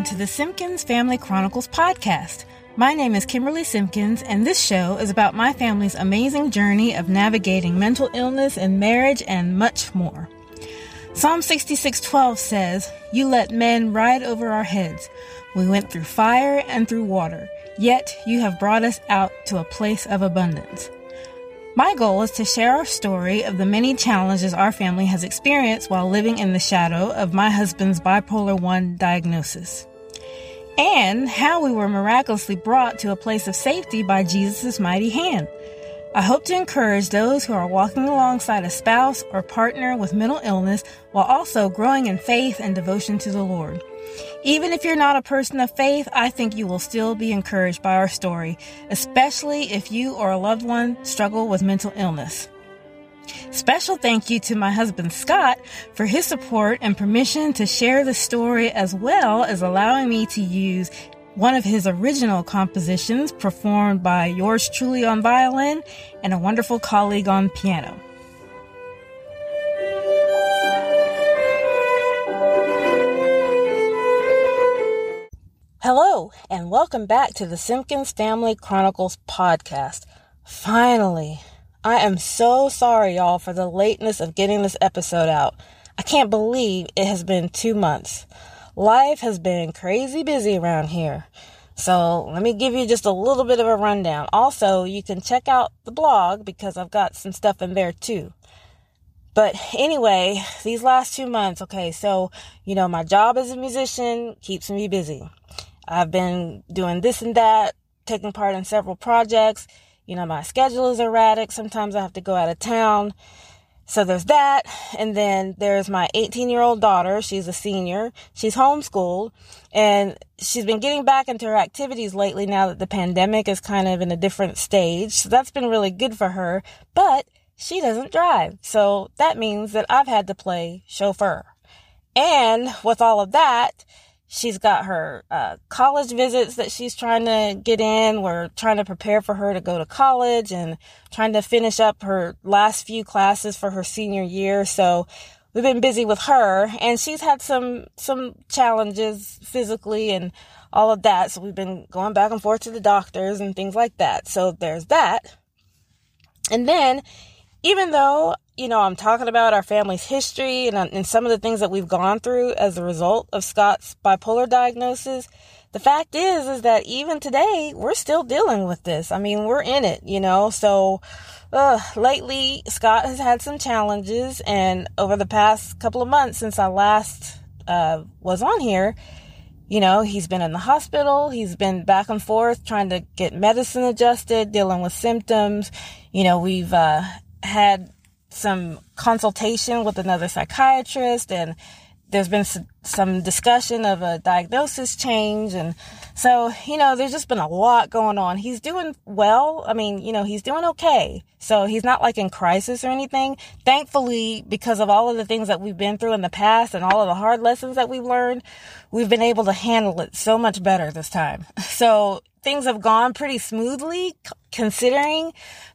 Welcome to the Simpkins Family Chronicles podcast. My name is Kimberly Simpkins, and this show is about my family's amazing journey of navigating mental illness and marriage and much more. Psalm 66:12 says, "You let men ride over our heads. We went through fire and through water, yet you have brought us out to a place of abundance." My goal is to share our story of the many challenges our family has experienced while living in the shadow of my husband's bipolar 1 diagnosis. And how we were miraculously brought to a place of safety by Jesus' mighty hand. I hope to encourage those who are walking alongside a spouse or partner with mental illness while also growing in faith and devotion to the Lord. Even if you're not a person of faith, I think you will still be encouraged by our story, especially if you or a loved one struggle with mental illness. Special thank you to my husband Scott for his support and permission to share the story as well as allowing me to use one of his original compositions performed by yours truly on violin and a wonderful colleague on piano. Hello, and welcome back to the Simpkins Family Chronicles podcast. Finally, I am so sorry, y'all, for the lateness of getting this episode out. I can't believe it has been two months. Life has been crazy busy around here. So let me give you just a little bit of a rundown. Also, you can check out the blog because I've got some stuff in there too. But anyway, these last two months, okay, so, you know, my job as a musician keeps me busy. I've been doing this and that, taking part in several projects. You know, my schedule is erratic. Sometimes I have to go out of town. So there's that. And then there's my 18 year old daughter. She's a senior. She's homeschooled and she's been getting back into her activities lately now that the pandemic is kind of in a different stage. So that's been really good for her, but she doesn't drive. So that means that I've had to play chauffeur. And with all of that, She's got her uh, college visits that she's trying to get in. We're trying to prepare for her to go to college and trying to finish up her last few classes for her senior year. So we've been busy with her and she's had some, some challenges physically and all of that. So we've been going back and forth to the doctors and things like that. So there's that. And then even though you know, I'm talking about our family's history and, and some of the things that we've gone through as a result of Scott's bipolar diagnosis. The fact is, is that even today, we're still dealing with this. I mean, we're in it, you know, so, uh, lately, Scott has had some challenges and over the past couple of months since I last, uh, was on here, you know, he's been in the hospital. He's been back and forth trying to get medicine adjusted, dealing with symptoms. You know, we've, uh, had some consultation with another psychiatrist and there's been some discussion of a diagnosis change and so you know there's just been a lot going on. He's doing well. I mean you know he's doing okay. So he's not like in crisis or anything. Thankfully because of all of the things that we've been through in the past and all of the hard lessons that we've learned we've been able to handle it so much better this time. So things have gone pretty smoothly considering,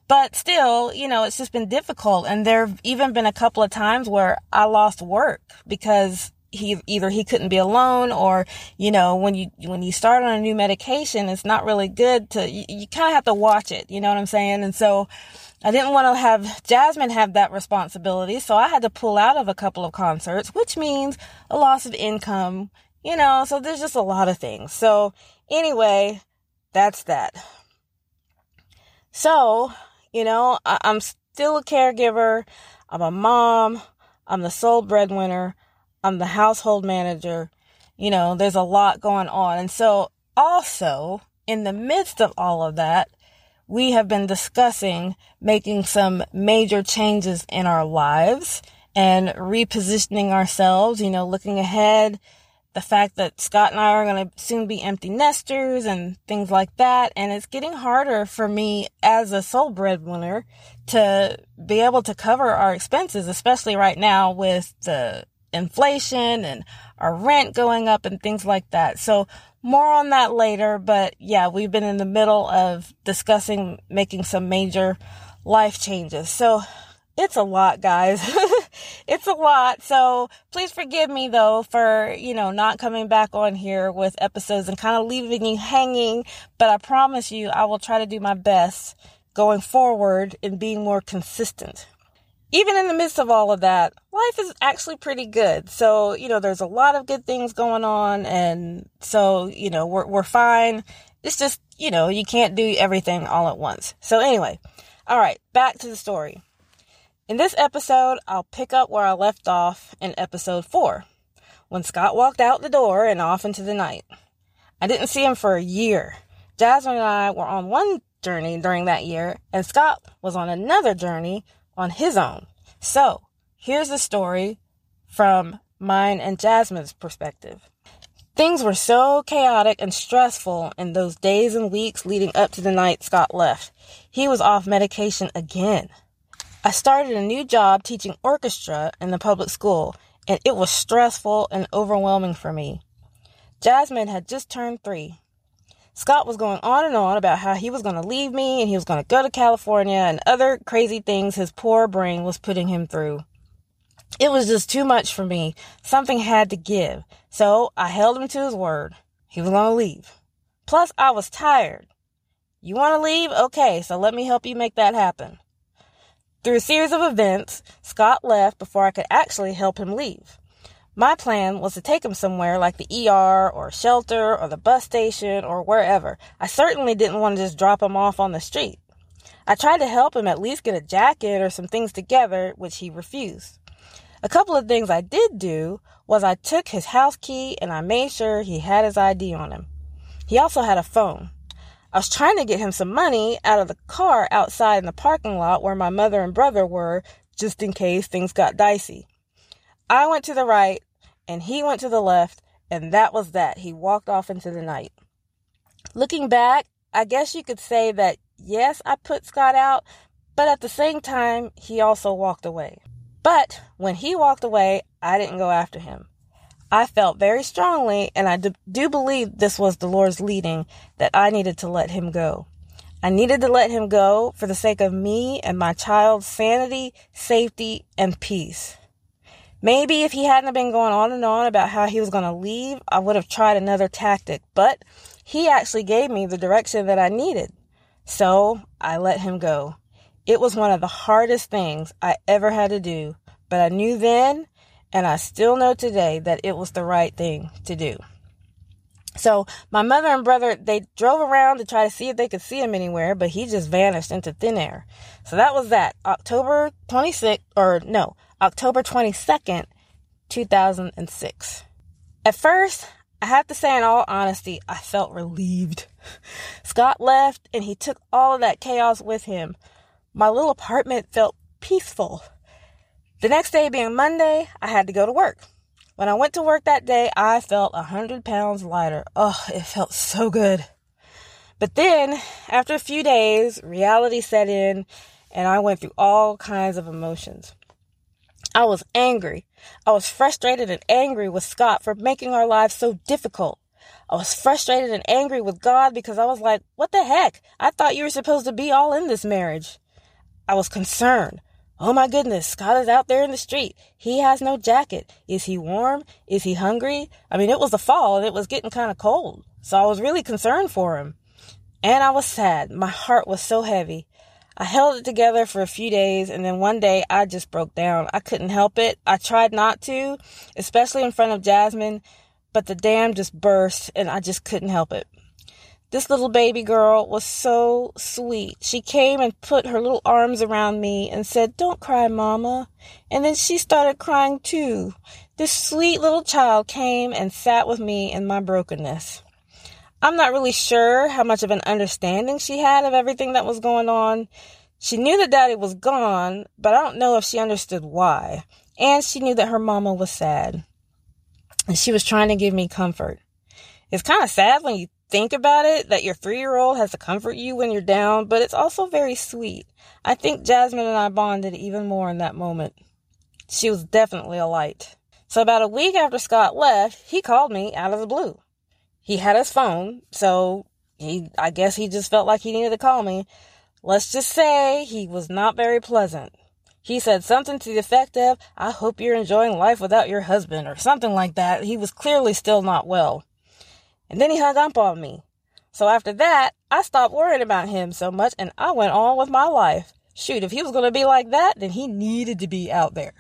but still, you know, it's just been difficult. And there have even been a couple of times where I lost work because he either he couldn't be alone or you know when you when you start on a new medication it's not really good to you, you kind of have to watch it you know what i'm saying and so i didn't want to have jasmyne have that responsibility so i had to pull out of a couple of concerts which means a loss of income you know so there's just a lot of things so anyway that's that. So, you know, I, am still a caregiver. I'm a mom. I'm the sole breadwinner. I'm the household manager. You know, there's a lot going on. And so also in the midst of all of that, we have been discussing making some major changes in our lives and repositioning ourselves, you know, looking ahead the fact that Scott and I are going to soon be empty nesters and things like that. And it's getting harder for me as a sole breadwinner to be able to cover our expenses, especially right now with the inflation and our rent going up and things like that. So more on that later. But yeah, we've been in the middle of discussing making some major life changes. So it's a lot, guys. it's a lot. So please forgive me though for, you know, not coming back on here with episodes and kind of leaving you hanging. But I promise you, I will try to do my best going forward in being more consistent. Even in the midst of all of that, life is actually pretty good. So, you know, there's a lot of good things going on. And so, you know, we're, we're fine. It's just, you know, you can't do everything all at once. So anyway, all right, back to the story. In this episode, I'll pick up where I left off in episode 4, when Scott walked out the door and off into the night. I didn't see him for a year. Jasmyne and I were on one journey during that year, and Scott was on another journey on his own. So, here's the story from mine and Jasmyne's perspective. Things were so chaotic and stressful in those days and weeks leading up to the night Scott left. He was off medication again. I started a new job teaching orchestra in the public school, and it was stressful and overwhelming for me. Jasmyne had just turned three. Scott was going on and on about how he was going to leave me and he was going to go to California and other crazy things his poor brain was putting him through. It was just too much for me. Something had to give. So I held him to his word. He was going to leave. Plus, I was tired. You want to leave? Okay, so let me help you make that happen. Through a series of events, Scott left before I could actually help him leave. My plan was to take him somewhere like the ER or shelter or the bus station or wherever. I certainly didn't want to just drop him off on the street. I tried to help him at least get a jacket or some things together, which he refused. A couple of things I did do was I took his house key and I made sure he had his ID on him. He also had a phone. I was trying to get him some money out of the car outside in the parking lot where my mother and brother were, just in case things got dicey. I went to the right and he went to the left, and that was that. He walked off into the night. Looking back, I guess you could say that yes, I put Scott out, but at the same time, he also walked away. But when he walked away, I didn't go after him. I felt very strongly, and I do believe this was the Lord's leading, that I needed to let him go. I needed to let him go for the sake of me and my child's sanity, safety, and peace. Maybe if he hadn't been going on and on about how he was going to leave, I would have tried another tactic, but he actually gave me the direction that I needed. So I let him go. It was one of the hardest things I ever had to do, but I knew then and I still know today that it was the right thing to do. So my mother and brother, they drove around to try to see if they could see him anywhere, but he just vanished into thin air. So that was that. October 26th, or no, October 22nd, 2006. At first, I have to say in all honesty, I felt relieved. Scott left and he took all of that chaos with him. My little apartment felt peaceful. The next day being Monday, I had to go to work. When I went to work that day, I felt a hundred pounds lighter. Oh, it felt so good. But then, after a few days, reality set in and I went through all kinds of emotions. I was angry. I was frustrated and angry with Scott for making our lives so difficult. I was frustrated and angry with God because I was like, what the heck? I thought you were supposed to be all in this marriage. I was concerned. Oh my goodness, Scott is out there in the street. He has no jacket. Is he warm? Is he hungry? I mean, it was the fall and it was getting kind of cold. So I was really concerned for him. And I was sad. My heart was so heavy. I held it together for a few days and then one day I just broke down. I couldn't help it. I tried not to, especially in front of Jasmyne, but the dam just burst and I just couldn't help it. This little baby girl was so sweet. She came and put her little arms around me and said, Don't cry, Mama. And then she started crying too. This sweet little child came and sat with me in my brokenness. I'm not really sure how much of an understanding she had of everything that was going on. She knew that daddy was gone, but I don't know if she understood why. And she knew that her mama was sad. And she was trying to give me comfort. It's kind of sad when you think about it that your three year old has to comfort you when you're down, but it's also very sweet. I think Jasmyne and I bonded even more in that moment. She was definitely a light. So about a week after Scott left, he called me out of the blue. He had his phone, so he, I guess he just felt like he needed to call me. Let's just say he was not very pleasant. He said something to the effect of, I hope you're enjoying life without your husband, or something like that. He was clearly still not well. And then he hung up on me. So after that, I stopped worrying about him so much and I went on with my life. Shoot, if he was going to be like that, then he needed to be out there.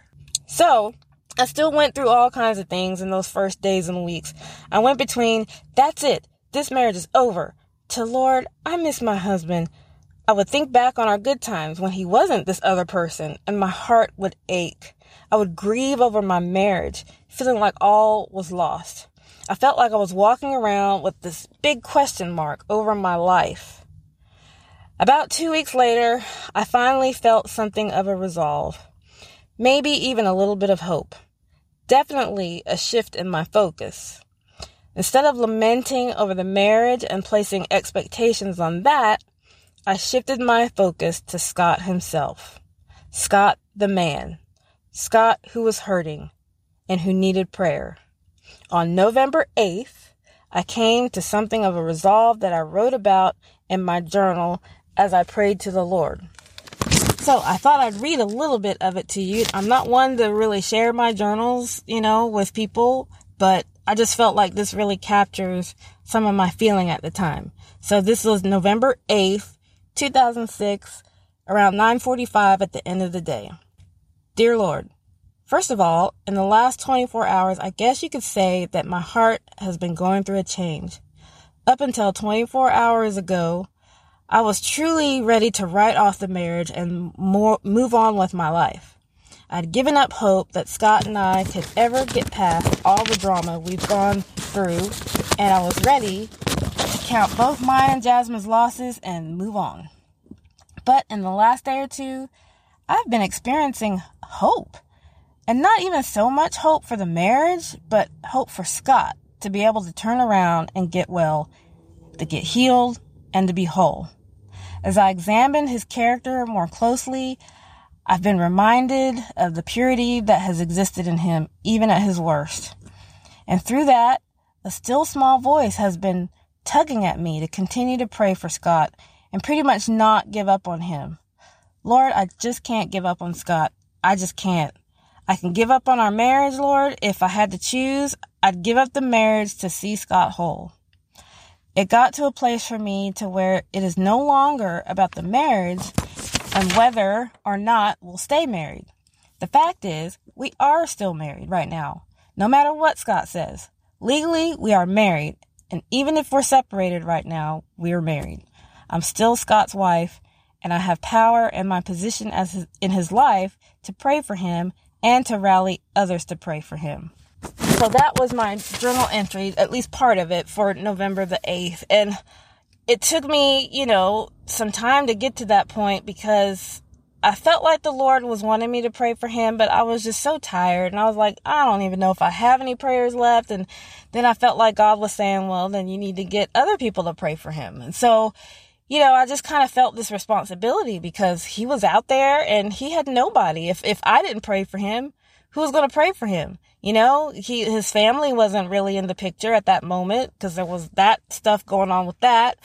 So I still went through all kinds of things in those first days and weeks. I went between, that's it, this marriage is over, to Lord, I miss my husband. I would think back on our good times when he wasn't this other person, and my heart would ache. I would grieve over my marriage, feeling like all was lost. I felt like I was walking around with this big question mark over my life. About two weeks later, I finally felt something of a resolve. Maybe even a little bit of hope. Definitely a shift in my focus. Instead of lamenting over the marriage and placing expectations on that, I shifted my focus to Scott himself. Scott the man. Scott who was hurting and who needed prayer. On November 8th, I came to something of a resolve that I wrote about in my journal as I prayed to the Lord. So I thought I'd read a little bit of it to you. I'm not one to really share my journals, you know, with people, but I just felt like this really captures some of my feeling at the time. So this was November 8th, 2006, around 9:45 at the end of the day. Dear Lord, first of all, in the last 24 hours, I guess you could say that my heart has been going through a change. Up until 24 hours ago, I was truly ready to write off the marriage and more, move on with my life. I'd given up hope that Scott and I could ever get past all the drama we've gone through, and I was ready to count both mine and Jasmyne's losses and move on. But in the last day or two, I've been experiencing hope. And not even so much hope for the marriage, but hope for Scott to be able to turn around and get well, to get healed, and to be whole. As I examine his character more closely, I've been reminded of the purity that has existed in him, even at his worst. And through that, a still small voice has been tugging at me to continue to pray for Scott and pretty much not give up on him. Lord, I just can't give up on Scott. I just can't. I can give up on our marriage, Lord. If I had to choose, I'd give up the marriage to see Scott whole. It got to a place for me to where it is no longer about the marriage and whether or not we'll stay married. The fact is, we are still married right now, no matter what Scott says. Legally, we are married, and even if we're separated right now, we are married. I'm still Scott's wife, and I have power in my position as his, in his life to pray for him and to rally others to pray for him. So that was my journal entry, at least part of it, for November the 8th. And it took me, you know, some time to get to that point because I felt like the Lord was wanting me to pray for him, but I was just so tired. And I was like, I don't even know if I have any prayers left. And then I felt like God was saying, well, then you need to get other people to pray for him. And so, you know, I just kind of felt this responsibility because he was out there and he had nobody. If, if I didn't pray for him, who was going to pray for him? You know, he, his family wasn't really in the picture at that moment because there was that stuff going on with that.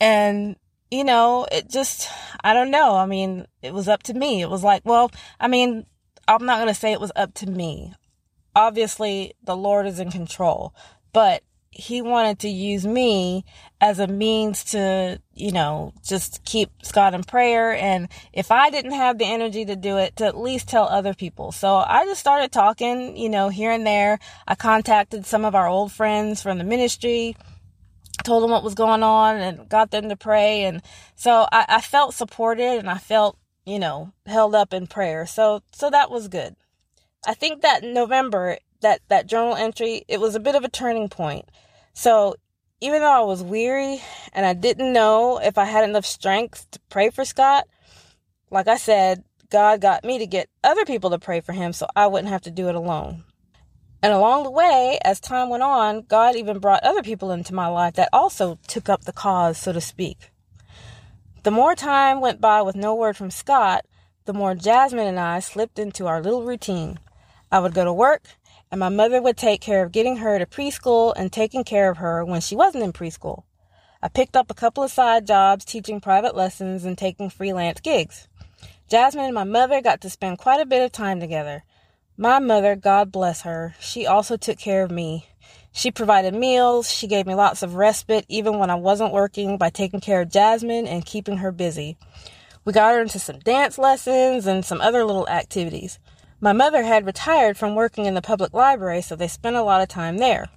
And, you know, it just, I don't know. I mean, it was up to me. It was like, well, I mean, I'm not going to say it was up to me. Obviously, the Lord is in control, but he wanted to use me as a means to, you know, just keep Scott in prayer. And if I didn't have the energy to do it, to at least tell other people. So I just started talking, you know, here and there. I contacted some of our old friends from the ministry, told them what was going on and got them to pray. And so I, I felt supported and I felt, you know, held up in prayer. So, so that was good. I think that November, that, that journal entry, it was a bit of a turning point so even though I was weary and I didn't know if I had enough strength to pray for Scott, like I said, God got me to get other people to pray for him so I wouldn't have to do it alone. And along the way, as time went on, God even brought other people into my life that also took up the cause, so to speak. The more time went by with no word from Scott, the more Jasmyne and I slipped into our little routine. I would go to work and my mother would take care of getting her to preschool and taking care of her when she wasn't in preschool. I picked up a couple of side jobs teaching private lessons and taking freelance gigs. Jasmyne and my mother got to spend quite a bit of time together. My mother, God bless her, she also took care of me. She provided meals, she gave me lots of respite even when I wasn't working by taking care of Jasmyne and keeping her busy. We got her into some dance lessons and some other little activities. My mother had retired from working in the public library, so they spent a lot of time there.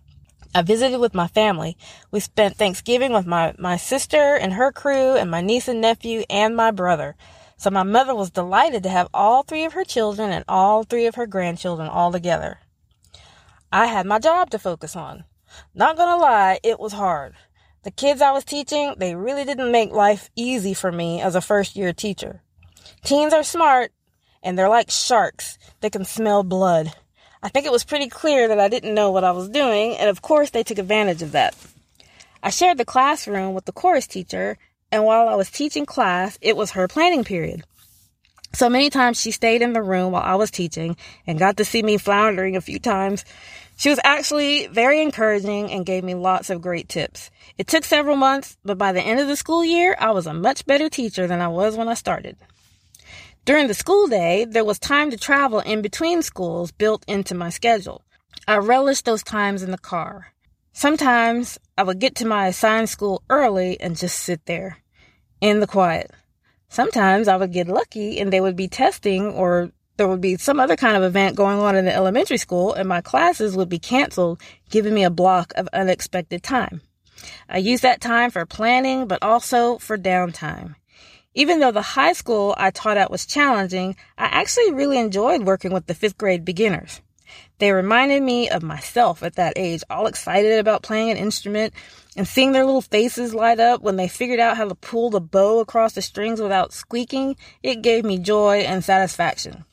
I visited with my family. We spent Thanksgiving with my, my sister and her crew and my niece and nephew and my brother. So my mother was delighted to have all three of her children and all three of her grandchildren all together. I had my job to focus on. Not gonna lie, it was hard. The kids I was teaching, they really didn't make life easy for me as a first year teacher. Teens are smart, and they're like sharks. They can smell blood. I think it was pretty clear that I didn't know what I was doing, and of course they took advantage of that. I shared the classroom with the chorus teacher, and while I was teaching class, it was her planning period. So many times she stayed in the room while I was teaching and got to see me floundering a few times. She was actually very encouraging and gave me lots of great tips. It took several months, but by the end of the school year, I was a much better teacher than I was when I started. During the school day, there was time to travel in between schools built into my schedule. I relished those times in the car. Sometimes I would get to my assigned school early and just sit there in the quiet. Sometimes I would get lucky and they would be testing or there would be some other kind of event going on in the elementary school and my classes would be canceled, giving me a block of unexpected time. I used that time for planning, but also for downtime. Even though the high school I taught at was challenging, I actually really enjoyed working with the fifth grade beginners. They reminded me of myself at that age, all excited about playing an instrument and seeing their little faces light up when they figured out how to pull the bow across the strings without squeaking. It gave me joy and satisfaction.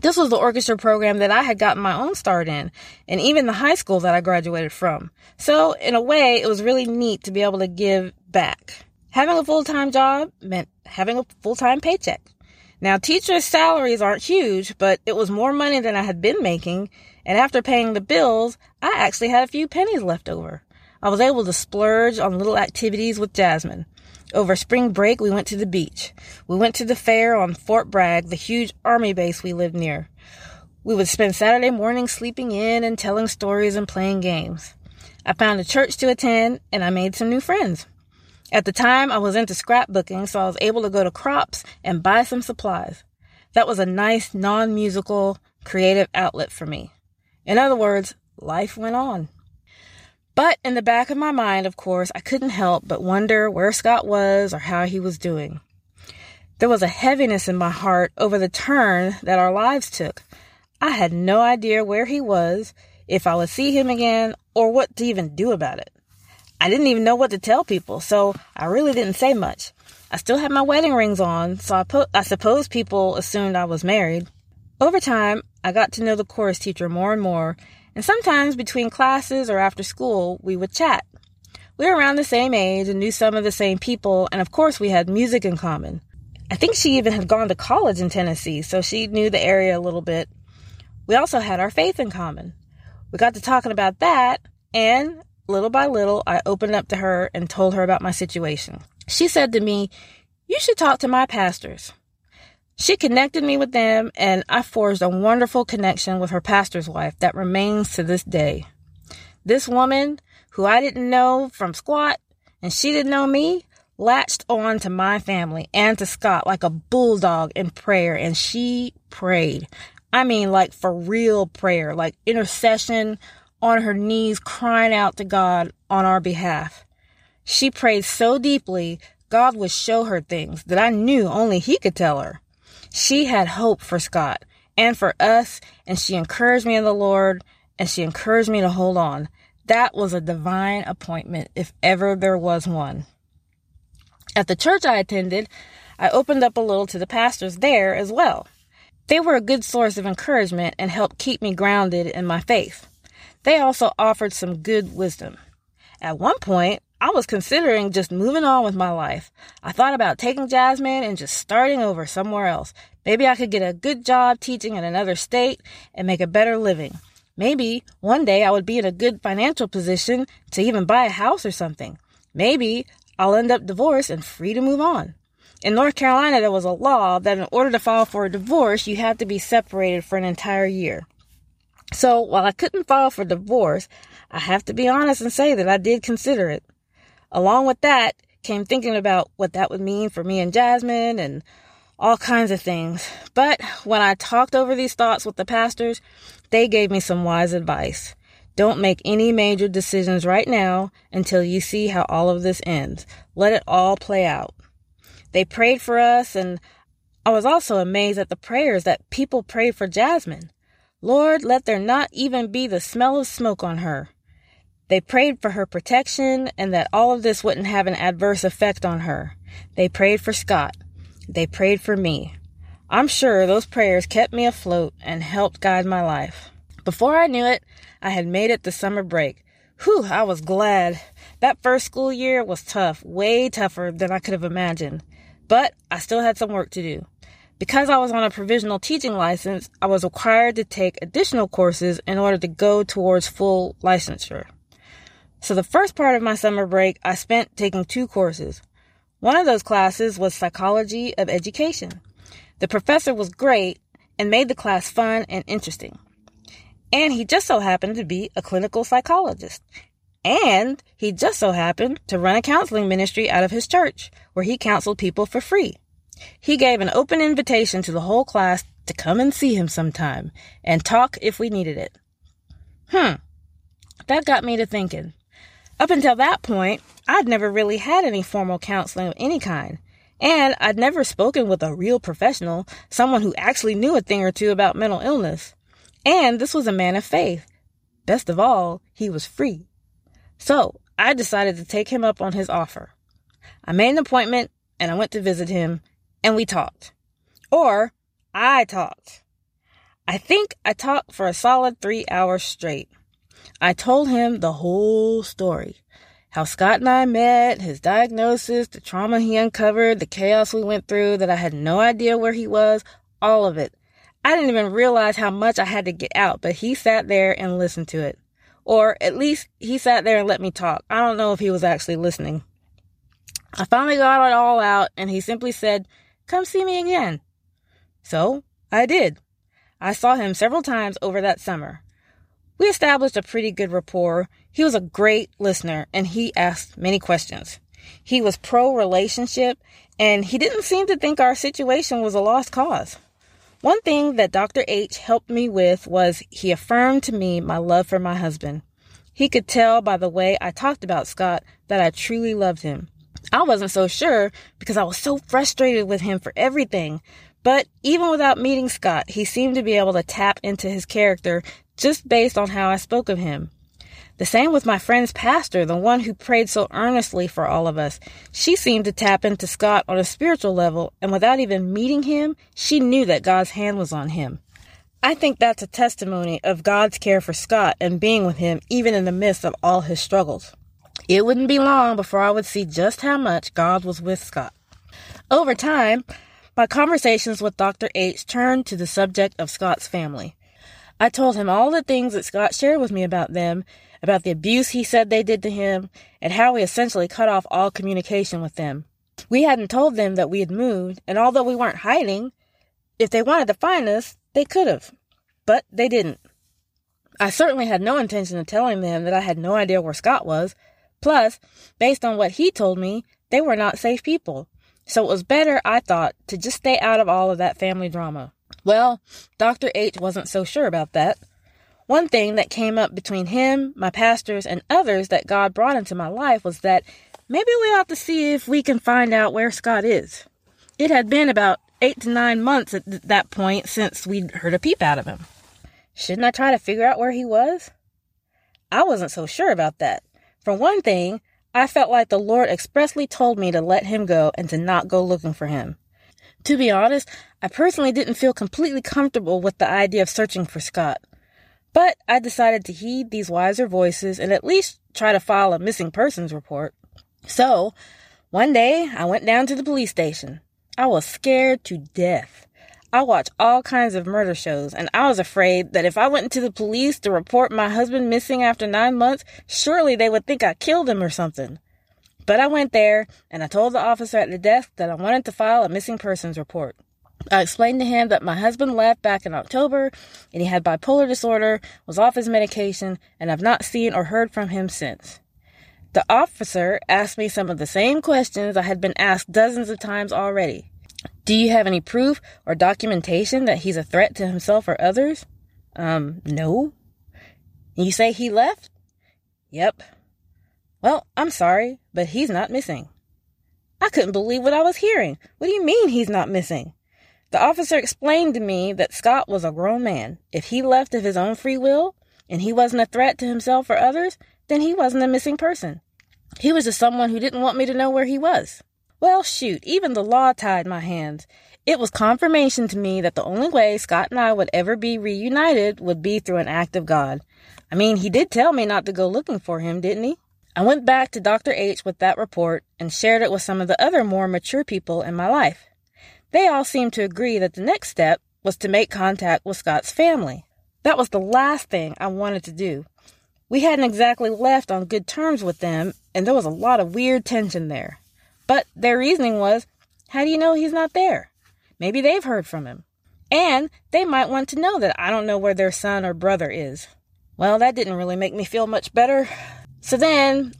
This was the orchestra program that I had gotten my own start in, and even the high school that I graduated from. So, in a way, it was really neat to be able to give back. Having a full time job meant having a full time paycheck. Now, teachers' salaries aren't huge, but it was more money than I had been making, and after paying the bills, I actually had a few pennies left over. I was able to splurge on little activities with Jasmyne. Over spring break, we went to the beach. We went to the fair on Fort Bragg, the huge army base we lived near. We would spend Saturday morning sleeping in and telling stories and playing games. I found a church to attend, and I made some new friends. At the time, I was into scrapbooking, so I was able to go to crops and buy some supplies. That was a nice, non musical, creative outlet for me. In other words, life went on. But in the back of my mind, of course, I couldn't help but wonder where Scott was or how he was doing. There was a heaviness in my heart over the turn that our lives took. I had no idea where he was, if I would see him again, or what to even do about it. I didn't even know what to tell people, so I really didn't say much. I still had my wedding rings on, so I, po- I suppose people assumed I was married. Over time, I got to know the chorus teacher more and more, and sometimes between classes or after school, we would chat. We were around the same age and knew some of the same people, and of course, we had music in common. I think she even had gone to college in Tennessee, so she knew the area a little bit. We also had our faith in common. We got to talking about that, and Little by little, I opened up to her and told her about my situation. She said to me, You should talk to my pastors. She connected me with them, and I forged a wonderful connection with her pastor's wife that remains to this day. This woman, who I didn't know from squat, and she didn't know me, latched on to my family and to Scott like a bulldog in prayer, and she prayed. I mean, like for real prayer, like intercession, on her knees crying out to God on our behalf. She prayed so deeply, God would show her things that I knew only He could tell her. She had hope for Scott and for us, and she encouraged me in the Lord, and she encouraged me to hold on. That was a divine appointment, if ever there was one. At the church I attended, I opened up a little to the pastors there as well. They were a good source of encouragement and helped keep me grounded in my faith. They also offered some good wisdom. At one point, I was considering just moving on with my life. I thought about taking Jasmyne and just starting over somewhere else. Maybe I could get a good job teaching in another state and make a better living. Maybe one day I would be in a good financial position to even buy a house or something. Maybe I'll end up divorced and free to move on. In North Carolina, there was a law that in order to file for a divorce, you had to be separated for an entire year. So while I couldn't file for divorce, I have to be honest and say that I did consider it. Along with that came thinking about what that would mean for me and Jasmyne and all kinds of things. But when I talked over these thoughts with the pastors, they gave me some wise advice. Don't make any major decisions right now until you see how all of this ends. Let it all play out. They prayed for us, and I was also amazed at the prayers that people prayed for Jasmyne. Lord, let there not even be the smell of smoke on her. They prayed for her protection and that all of this wouldn't have an adverse effect on her. They prayed for Scott. They prayed for me. I'm sure those prayers kept me afloat and helped guide my life. Before I knew it, I had made it to summer break. Whew, I was glad. That first school year was tough, way tougher than I could have imagined. But I still had some work to do. Because I was on a provisional teaching license, I was required to take additional courses in order to go towards full licensure. So the first part of my summer break, I spent taking two courses. One of those classes was Psychology of Education. The professor was great and made the class fun and interesting. And he just so happened to be a clinical psychologist. And he just so happened to run a counseling ministry out of his church where he counseled people for free. He gave an open invitation to the whole class to come and see him sometime and talk if we needed it. Hmm. That got me to thinking. Up until that point, I'd never really had any formal counseling of any kind. And I'd never spoken with a real professional, someone who actually knew a thing or two about mental illness. And this was a man of faith. Best of all, he was free. So I decided to take him up on his offer. I made an appointment and I went to visit him and we talked. Or I talked. I think I talked for a solid three hours straight. I told him the whole story. How Scott and I met, his diagnosis, the trauma he uncovered, the chaos we went through, that I had no idea where he was, all of it. I didn't even realize how much I had to get out, but he sat there and listened to it. Or at least he sat there and let me talk. I don't know if he was actually listening. I finally got it all out and he simply said, Come see me again. So I did. I saw him several times over that summer. We established a pretty good rapport. He was a great listener and he asked many questions. He was pro relationship and he didn't seem to think our situation was a lost cause. One thing that Dr. H helped me with was he affirmed to me my love for my husband. He could tell by the way I talked about Scott that I truly loved him. I wasn't so sure because I was so frustrated with him for everything. But even without meeting Scott, he seemed to be able to tap into his character just based on how I spoke of him. The same with my friend's pastor, the one who prayed so earnestly for all of us. She seemed to tap into Scott on a spiritual level, and without even meeting him, she knew that God's hand was on him. I think that's a testimony of God's care for Scott and being with him even in the midst of all his struggles. It wouldn't be long before I would see just how much God was with Scott. Over time, my conversations with Dr. H turned to the subject of Scott's family. I told him all the things that Scott shared with me about them, about the abuse he said they did to him, and how we essentially cut off all communication with them. We hadn't told them that we had moved, and although we weren't hiding, if they wanted to find us, they could have. But they didn't. I certainly had no intention of telling them that I had no idea where Scott was. Plus, based on what he told me, they were not safe people. So it was better, I thought, to just stay out of all of that family drama. Well, Dr. H wasn't so sure about that. One thing that came up between him, my pastors, and others that God brought into my life was that maybe we ought to see if we can find out where Scott is. It had been about eight to nine months at that point since we'd heard a peep out of him. Shouldn't I try to figure out where he was? I wasn't so sure about that. For one thing, I felt like the Lord expressly told me to let him go and to not go looking for him. To be honest, I personally didn't feel completely comfortable with the idea of searching for Scott. But I decided to heed these wiser voices and at least try to file a missing persons report. So, one day I went down to the police station. I was scared to death. I watch all kinds of murder shows, and I was afraid that if I went to the police to report my husband missing after nine months, surely they would think I killed him or something. But I went there and I told the officer at the desk that I wanted to file a missing persons report. I explained to him that my husband left back in October and he had bipolar disorder, was off his medication, and I've not seen or heard from him since. The officer asked me some of the same questions I had been asked dozens of times already. Do you have any proof or documentation that he's a threat to himself or others? Um, no. You say he left? Yep. Well, I'm sorry, but he's not missing. I couldn't believe what I was hearing. What do you mean he's not missing? The officer explained to me that Scott was a grown man. If he left of his own free will and he wasn't a threat to himself or others, then he wasn't a missing person. He was just someone who didn't want me to know where he was. Well, shoot, even the law tied my hands. It was confirmation to me that the only way Scott and I would ever be reunited would be through an act of God. I mean, he did tell me not to go looking for him, didn't he? I went back to Dr. H with that report and shared it with some of the other more mature people in my life. They all seemed to agree that the next step was to make contact with Scott's family. That was the last thing I wanted to do. We hadn't exactly left on good terms with them, and there was a lot of weird tension there. But their reasoning was, how do you know he's not there? Maybe they've heard from him. And they might want to know that I don't know where their son or brother is. Well, that didn't really make me feel much better. So then,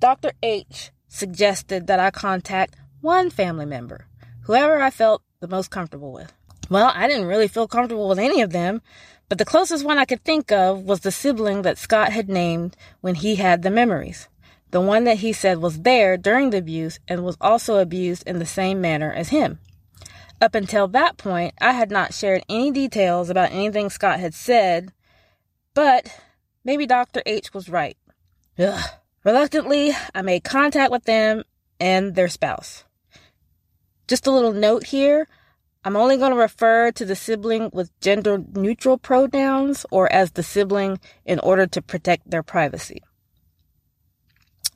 Dr. H suggested that I contact one family member, whoever I felt the most comfortable with. Well, I didn't really feel comfortable with any of them, but the closest one I could think of was the sibling that Scott had named when he had the memories. The one that he said was there during the abuse and was also abused in the same manner as him. Up until that point, I had not shared any details about anything Scott had said, but maybe Dr. H was right. Ugh. Reluctantly, I made contact with them and their spouse. Just a little note here. I'm only going to refer to the sibling with gender neutral pronouns or as the sibling in order to protect their privacy.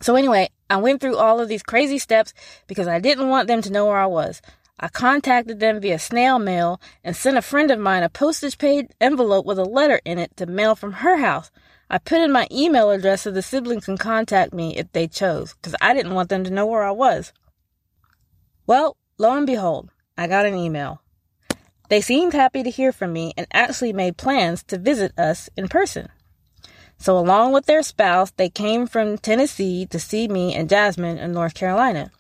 So anyway, I went through all of these crazy steps because I didn't want them to know where I was. I contacted them via snail mail and sent a friend of mine a postage paid envelope with a letter in it to mail from her house I put in my email address so the siblings can contact me if they chose, because I didn't want them to know where I was. Well, lo and behold, I got an email. They seemed happy to hear from me and actually made plans to visit us in person. So, along with their spouse, they came from Tennessee to see me and Jasmyne in North Carolina.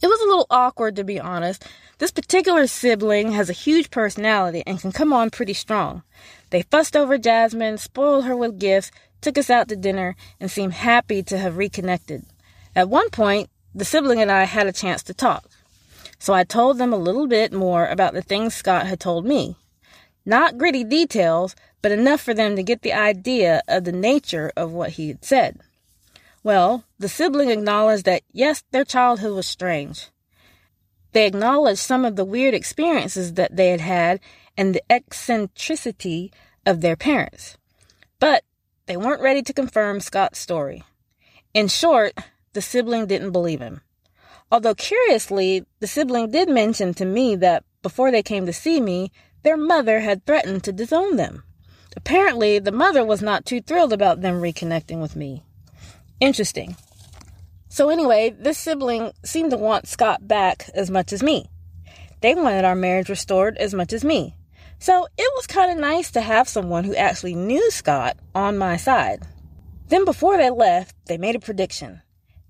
It was a little awkward, to be honest. This particular sibling has a huge personality and can come on pretty strong. They fussed over Jasmyne, spoiled her with gifts, took us out to dinner, and seemed happy to have reconnected. At one point, the sibling and I had a chance to talk. So I told them a little bit more about the things Scott had told me. Not gritty details, but enough for them to get the idea of the nature of what he had said. Well, the sibling acknowledged that yes, their childhood was strange. They acknowledged some of the weird experiences that they had had and the eccentricity of their parents. But they weren't ready to confirm Scott's story. In short, the sibling didn't believe him. Although curiously, the sibling did mention to me that before they came to see me, their mother had threatened to disown them. Apparently, the mother was not too thrilled about them reconnecting with me. Interesting. So, anyway, this sibling seemed to want Scott back as much as me. They wanted our marriage restored as much as me. So it was kind of nice to have someone who actually knew Scott on my side. Then before they left, they made a prediction.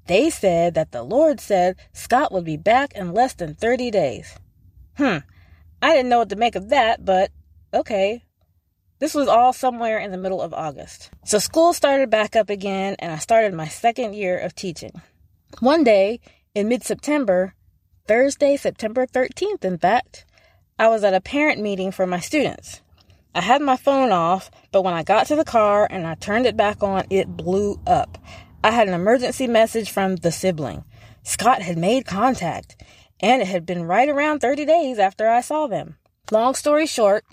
They said that the Lord said Scott would be back in less than 30 days. Hmm. I didn't know what to make of that, but okay. This was all somewhere in the middle of August. So school started back up again, and I started my second year of teaching. One day in mid September, Thursday, September 13th, in fact, I was at a parent meeting for my students. I had my phone off, but when I got to the car and I turned it back on, it blew up. I had an emergency message from the sibling. Scott had made contact, and it had been right around 30 days after I saw them. Long story short,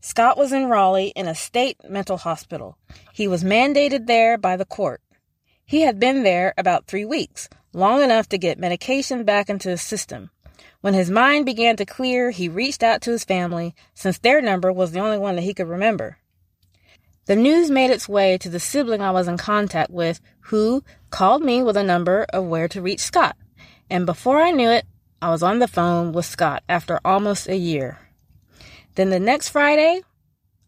Scott was in Raleigh in a state mental hospital. He was mandated there by the court. He had been there about three weeks, long enough to get medication back into his system. When his mind began to clear, he reached out to his family, since their number was the only one that he could remember. The news made its way to the sibling I was in contact with, who called me with a number of where to reach Scott. And before I knew it, I was on the phone with Scott after almost a year. Then the next Friday,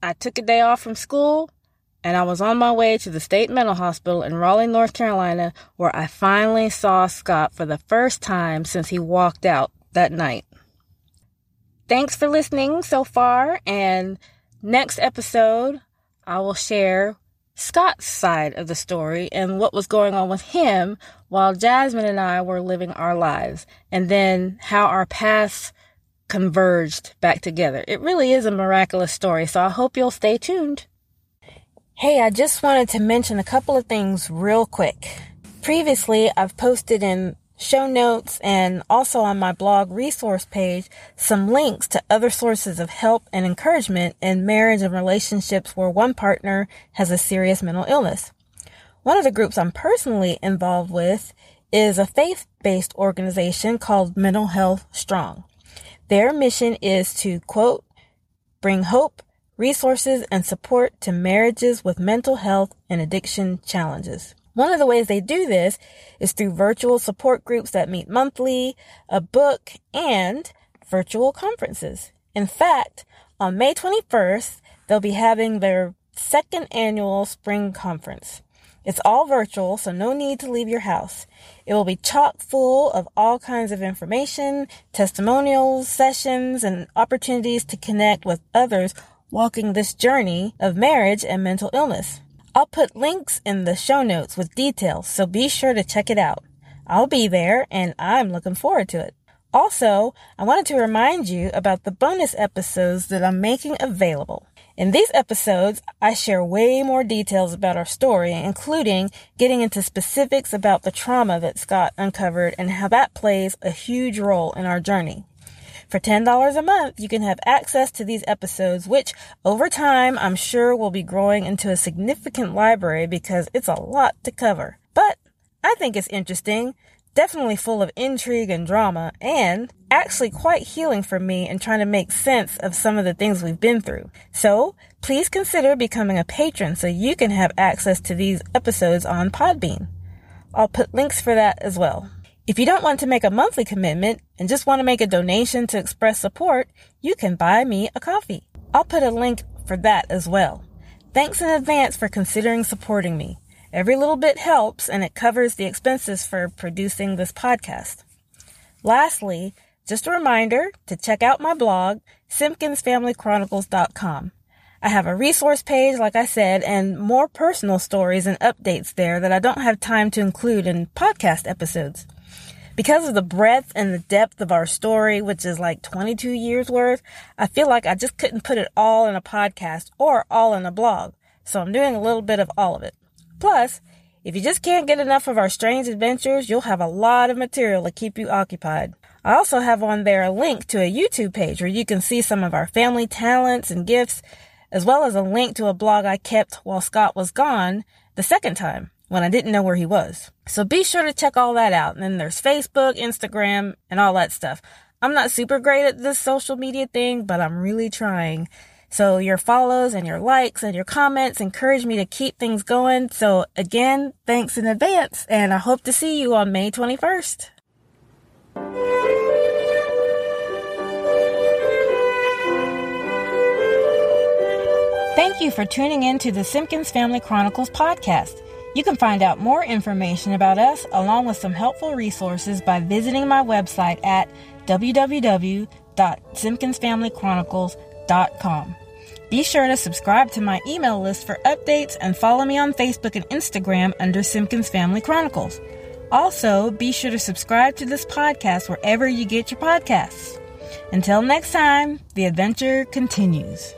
I took a day off from school and I was on my way to the state mental hospital in Raleigh, North Carolina, where I finally saw Scott for the first time since he walked out that night. Thanks for listening so far, and next episode, I will share Scott's side of the story and what was going on with him while Jasmyne and I were living our lives, and then how our paths converged back together. It really is a miraculous story, so I hope you'll stay tuned. Hey, I just wanted to mention a couple of things real quick. Previously, I've posted in show notes and also on my blog resource page some links to other sources of help and encouragement in marriage and relationships where one partner has a serious mental illness. One of the groups I'm personally involved with is a faith-based organization called Mental Health Strong. Their mission is to quote, bring hope, resources, and support to marriages with mental health and addiction challenges. One of the ways they do this is through virtual support groups that meet monthly, a book, and virtual conferences. In fact, on May 21st, they'll be having their second annual spring conference. It's all virtual, so no need to leave your house. It will be chock full of all kinds of information, testimonials, sessions, and opportunities to connect with others walking this journey of marriage and mental illness. I'll put links in the show notes with details, so be sure to check it out. I'll be there and I'm looking forward to it. Also, I wanted to remind you about the bonus episodes that I'm making available. In these episodes, I share way more details about our story, including getting into specifics about the trauma that Scott uncovered and how that plays a huge role in our journey. For $10 a month, you can have access to these episodes, which over time I'm sure will be growing into a significant library because it's a lot to cover. But I think it's interesting, definitely full of intrigue and drama, and actually quite healing for me in trying to make sense of some of the things we've been through. So please consider becoming a patron so you can have access to these episodes on Podbean. I'll put links for that as well. If you don't want to make a monthly commitment and just want to make a donation to express support, you can buy me a coffee. I'll put a link for that as well. Thanks in advance for considering supporting me. Every little bit helps and it covers the expenses for producing this podcast. Lastly, just a reminder to check out my blog, simpkinsfamilychronicles.com. I have a resource page, like I said, and more personal stories and updates there that I don't have time to include in podcast episodes. Because of the breadth and the depth of our story, which is like 22 years worth, I feel like I just couldn't put it all in a podcast or all in a blog. So I'm doing a little bit of all of it. Plus, if you just can't get enough of our strange adventures, you'll have a lot of material to keep you occupied. I also have on there a link to a YouTube page where you can see some of our family talents and gifts, as well as a link to a blog I kept while Scott was gone the second time when I didn't know where he was. So be sure to check all that out. And then there's Facebook, Instagram, and all that stuff. I'm not super great at this social media thing, but I'm really trying. So your follows and your likes and your comments encourage me to keep things going. So again, thanks in advance and I hope to see you on May 21st. Thank you for tuning in to the Simpkins Family Chronicles podcast. You can find out more information about us along with some helpful resources by visiting my website at www.simpkinsfamilychronicles.com. Be sure to subscribe to my email list for updates and follow me on Facebook and Instagram under Simpkins Family Chronicles. Also, be sure to subscribe to this podcast wherever you get your podcasts. Until next time, the adventure continues.